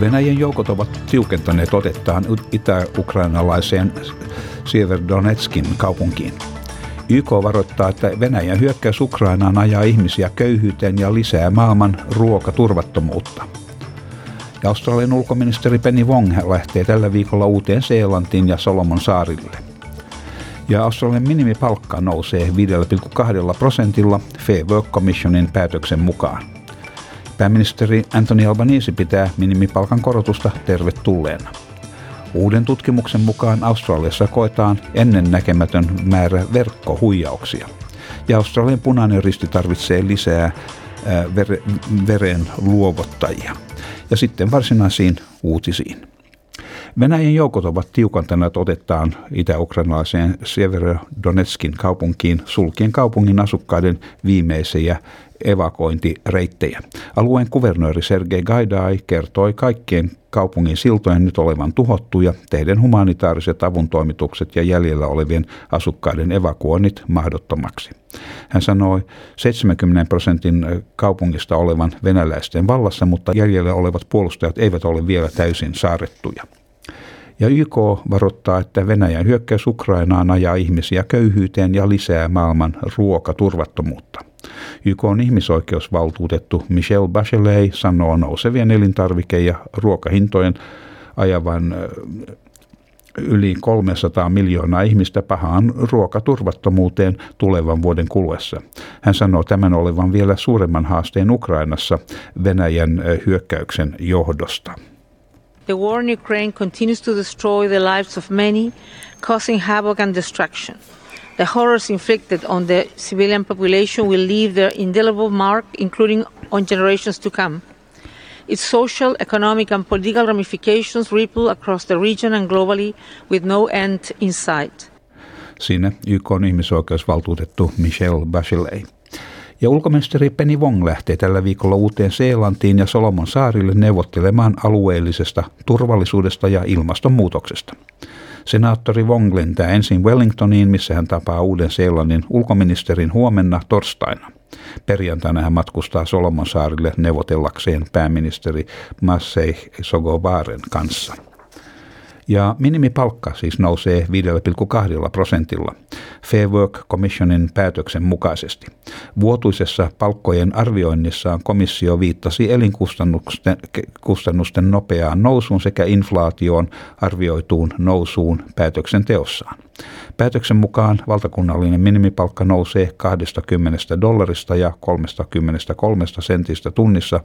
Venäjän joukot ovat tiukentaneet otettaan itä-ukrainalaiseen Sieverdonetskin kaupunkiin. YK varoittaa, että Venäjän hyökkäys Ukrainaan ajaa ihmisiä köyhyyteen ja lisää maailman ruokaturvattomuutta. Ja Australian ulkoministeri Penny Wong lähtee tällä viikolla uuteen Seelantiin ja Solomon saarille. Ja Australian minimipalkka nousee 5,2 prosentilla Fair Work Commissionin päätöksen mukaan. Pääministeri Anthony Albanese pitää minimipalkan korotusta tervetulleena. Uuden tutkimuksen mukaan Australiassa koetaan ennennäkemätön määrä verkkohuijauksia. Ja Australian punainen risti tarvitsee lisää vere, veren luovottajia. Ja sitten varsinaisiin uutisiin. Venäjän joukot ovat tiukantaneet otettaan itä-ukrainalaiseen Severodonetskin kaupunkiin sulkien kaupungin asukkaiden viimeisiä evakointireittejä. Alueen kuvernööri Sergei Gaidai kertoi kaikkien kaupungin siltojen nyt olevan tuhottuja, tehden humanitaariset avuntoimitukset ja jäljellä olevien asukkaiden evakuoinnit mahdottomaksi. Hän sanoi 70 prosentin kaupungista olevan venäläisten vallassa, mutta jäljellä olevat puolustajat eivät ole vielä täysin saarettuja. Ja YK varoittaa, että Venäjän hyökkäys Ukrainaan ajaa ihmisiä köyhyyteen ja lisää maailman ruokaturvattomuutta. YK on ihmisoikeusvaltuutettu Michelle Bachelet sanoo nousevien elintarvike- ja ruokahintojen ajavan yli 300 miljoonaa ihmistä pahaan ruokaturvattomuuteen tulevan vuoden kuluessa. Hän sanoo tämän olevan vielä suuremman haasteen Ukrainassa Venäjän hyökkäyksen johdosta. The war in Ukraine continues to destroy the lives of many, causing havoc and destruction. The horrors inflicted on the civilian population will leave their indelible mark, including on generations to come. Its social, economic, and political ramifications ripple across the region and globally with no end in sight. Siinä YK on ihmisoikeusvaltuutettu Michelle Bachelet. Ja ulkoministeri Penny Wong lähtee tällä viikolla uuteen Seelantiin ja Solomon saarille neuvottelemaan alueellisesta turvallisuudesta ja ilmastonmuutoksesta. Senaattori Wong lentää ensin Wellingtoniin, missä hän tapaa Uuden-Seelannin ulkoministerin huomenna torstaina. Perjantaina hän matkustaa Solomon saarille neuvotellakseen pääministeri Massey Sogobaren kanssa ja minimipalkka siis nousee 5,2 prosentilla Fair Work Commissionin päätöksen mukaisesti. Vuotuisessa palkkojen arvioinnissaan komissio viittasi elinkustannusten kustannusten nopeaan nousuun sekä inflaatioon arvioituun nousuun päätöksenteossaan. Päätöksen mukaan valtakunnallinen minimipalkka nousee 20 dollarista ja 33 sentistä tunnissa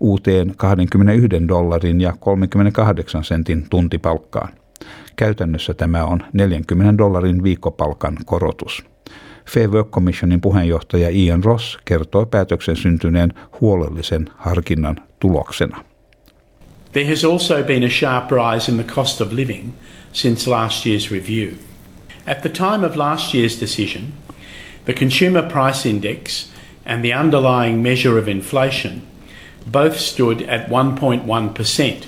uuteen 21 dollarin ja 38 sentin tuntipalkkaan. Käytännössä tämä on 40 dollarin viikkopalkan korotus. Fair Work Commissionin puheenjohtaja Ian Ross kertoi päätöksen syntyneen huolellisen harkinnan tuloksena. There has also been a sharp rise in the cost of living since last year's review. At the time of last year's decision, the Consumer Price Index and the underlying measure of inflation – both stood at 1.1%.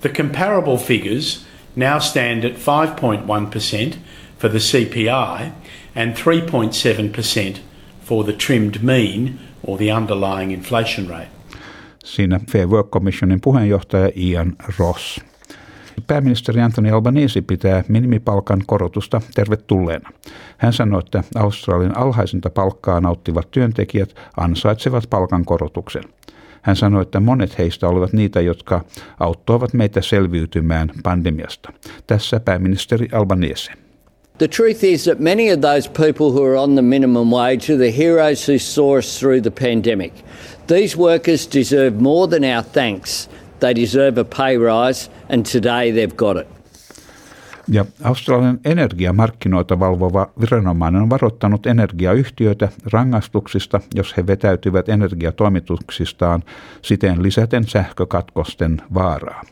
The comparable figures now stand at 5.1% for the CPI and 3.7% for the trimmed mean or the underlying inflation rate. Siinä Fair Work Commissionin puheenjohtaja Ian Ross. Pääministeri Anthony Albanese pitää minimipalkan korotusta tervetulleena. Hän sanoi, että Australian alhaisinta palkkaa nauttivat työntekijät ansaitsevat palkan korotuksen. Hän sanoi, että monet heistä olivat niitä, jotka auttoivat meitä selviytymään pandemiasta. Tässä pääministeri Albanese. The truth is that many of those people who are on the minimum wage are the heroes who saw us through the pandemic. These workers deserve more than our thanks. They deserve a pay rise, and today they've got it. Ja Australian energiamarkkinoita valvova viranomainen on varoittanut energiayhtiöitä rangaistuksista, jos he vetäytyvät energiatoimituksistaan siten lisäten sähkökatkosten vaaraa.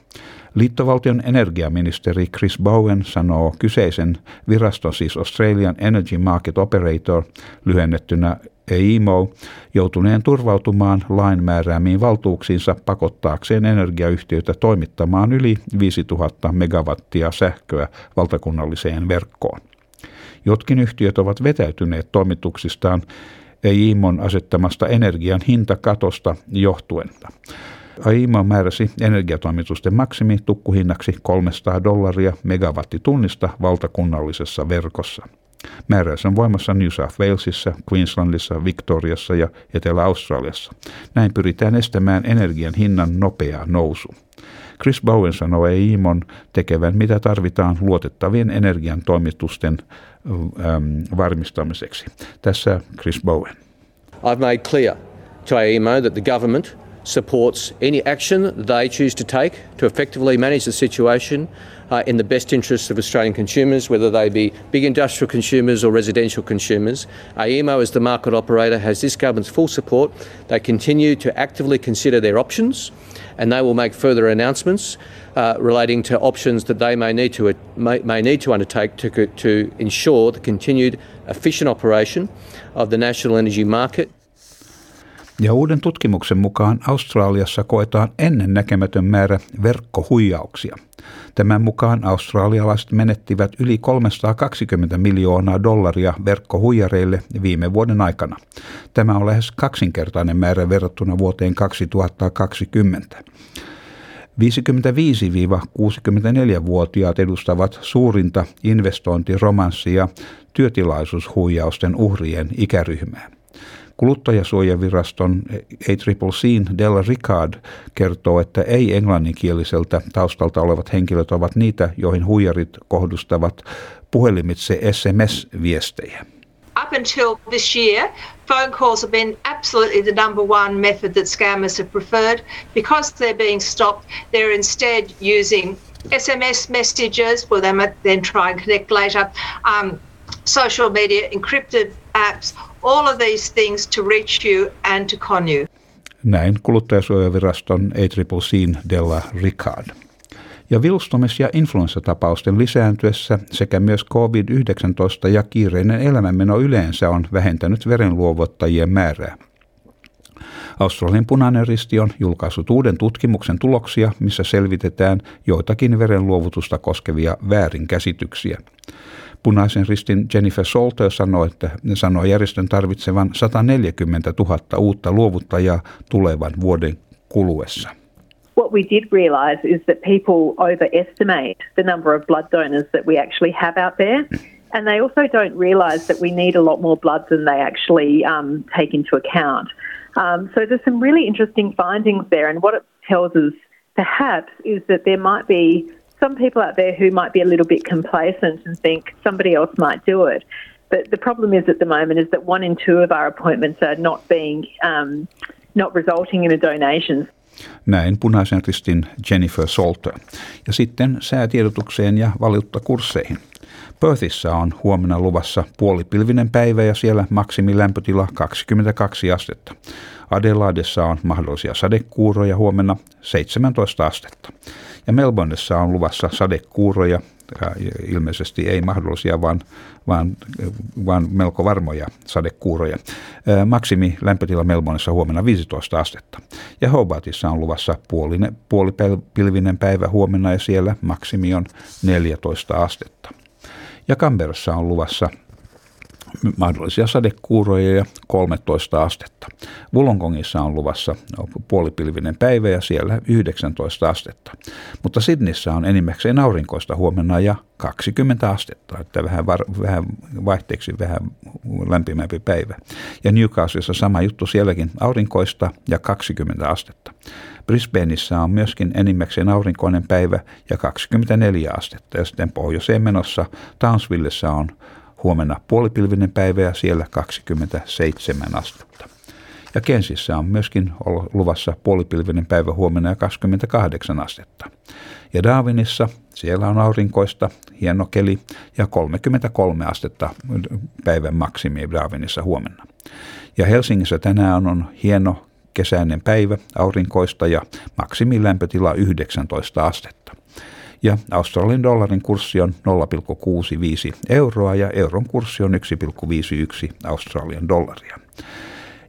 Liittovaltion energiaministeri Chris Bowen sanoo kyseisen viraston, siis Australian Energy Market Operator, lyhennettynä EIMO, joutuneen turvautumaan lain määräämiin valtuuksiinsa pakottaakseen energiayhtiöitä toimittamaan yli 5000 megawattia sähköä valtakunnalliseen verkkoon. Jotkin yhtiöt ovat vetäytyneet toimituksistaan EIMOn asettamasta energian hintakatosta johtuen. AIMO määräsi energiatoimitusten maksimi tukkuhinnaksi 300 dollaria megawattitunnista valtakunnallisessa verkossa. Määräys on voimassa New South Walesissa, Queenslandissa, Victoriassa ja Etelä-Australiassa. Näin pyritään estämään energian hinnan nopea nousu. Chris Bowen sanoi EIMON tekevän mitä tarvitaan luotettavien energian toimitusten ähm, varmistamiseksi. Tässä Chris Bowen. I've made clear to AEMO that the government supports any action they choose to take to effectively manage the situation uh, in the best interests of Australian consumers, whether they be big industrial consumers or residential consumers. AEMO, as the market operator, has this government's full support. They continue to actively consider their options and they will make further announcements uh, relating to options that they may need to, may, may need to undertake to, to ensure the continued efficient operation of the national energy market. Ja uuden tutkimuksen mukaan Australiassa koetaan ennen näkemätön määrä verkkohuijauksia. Tämän mukaan australialaiset menettivät yli 320 miljoonaa dollaria verkkohuijareille viime vuoden aikana. Tämä on lähes kaksinkertainen määrä verrattuna vuoteen 2020. 55-64-vuotiaat edustavat suurinta investointiromanssia ja työtilaisuushuijausten uhrien ikäryhmää. Kuluttajasuojaviraston ACCCin Della Ricard kertoo, että ei-englanninkieliseltä taustalta olevat henkilöt ovat niitä, joihin huijarit kohdustavat puhelimitse SMS-viestejä. Up until this year, phone calls have been absolutely the number one method that scammers have preferred. Because they're being stopped, they're instead using SMS messages where they might then try and connect later, um, social media, encrypted apps, all of these things to reach you and to con you. Näin kuluttajasuojaviraston ACCCin Della Ricard. Ja vilustumis- ja influenssatapausten lisääntyessä sekä myös COVID-19 ja kiireinen elämänmeno yleensä on vähentänyt verenluovuttajien määrää. Australian punainen risti on julkaissut uuden tutkimuksen tuloksia, missä selvitetään joitakin verenluovutusta koskevia väärinkäsityksiä. Punaisen ristin Jennifer Salter sanoi, että sanoi järjestön tarvitsevan 140 000 uutta luovuttajaa tulevan vuoden kuluessa. What we did realise is that people overestimate the number of blood donors that we actually have out there. And they also don't realise that we need a lot more blood than they actually um, take into account. Um, so there's some really interesting findings there. And what it tells us perhaps is that there might be some people out there who might be a little bit complacent and think somebody else might do it. But the problem is at the moment is that one in two of our appointments are not being, um, not resulting in a donation. Näin punaisen ristin Jennifer Salter. Ja sitten säätiedotukseen ja valuuttakursseihin. Perthissä on huomenna luvassa puolipilvinen päivä ja siellä maksimilämpötila 22 astetta. Adelaidessa on mahdollisia sadekuuroja huomenna 17 astetta. Ja Melbourneissa on luvassa sadekuuroja, ilmeisesti ei mahdollisia, vaan, vaan, vaan melko varmoja sadekuuroja. Maksimi lämpötila Melbourneissa huomenna 15 astetta. Ja Hobartissa on luvassa puolipilvinen päivä huomenna ja siellä maksimi on 14 astetta. Ja Canberrassa on luvassa mahdollisia sadekuuroja ja 13 astetta. Wollongongissa on luvassa puolipilvinen päivä ja siellä 19 astetta. Mutta Sydneyssä on enimmäkseen aurinkoista huomenna ja 20 astetta, että vähän, var, vähän vaihteeksi vähän lämpimämpi päivä. Ja Newcastleissa sama juttu sielläkin aurinkoista ja 20 astetta. Brisbaneissa on myöskin enimmäkseen aurinkoinen päivä ja 24 astetta. Ja sitten pohjoiseen menossa Townsvillessä on huomenna puolipilvinen päivä ja siellä 27 astetta. Ja Kensissä on myöskin luvassa puolipilvinen päivä huomenna ja 28 astetta. Ja Darwinissa siellä on aurinkoista, hieno keli ja 33 astetta päivän maksimi Darwinissa huomenna. Ja Helsingissä tänään on hieno kesäinen päivä aurinkoista ja maksimilämpötila 19 astetta. Ja Australian dollarin kurssi on 0,65 euroa ja euron kurssi on 1,51 Australian dollaria.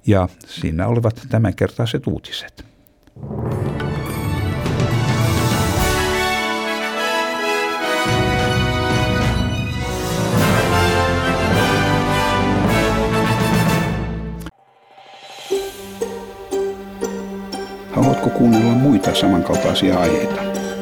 Ja siinä olivat tämänkertaiset uutiset. Haluatko kuunnella muita samankaltaisia aiheita?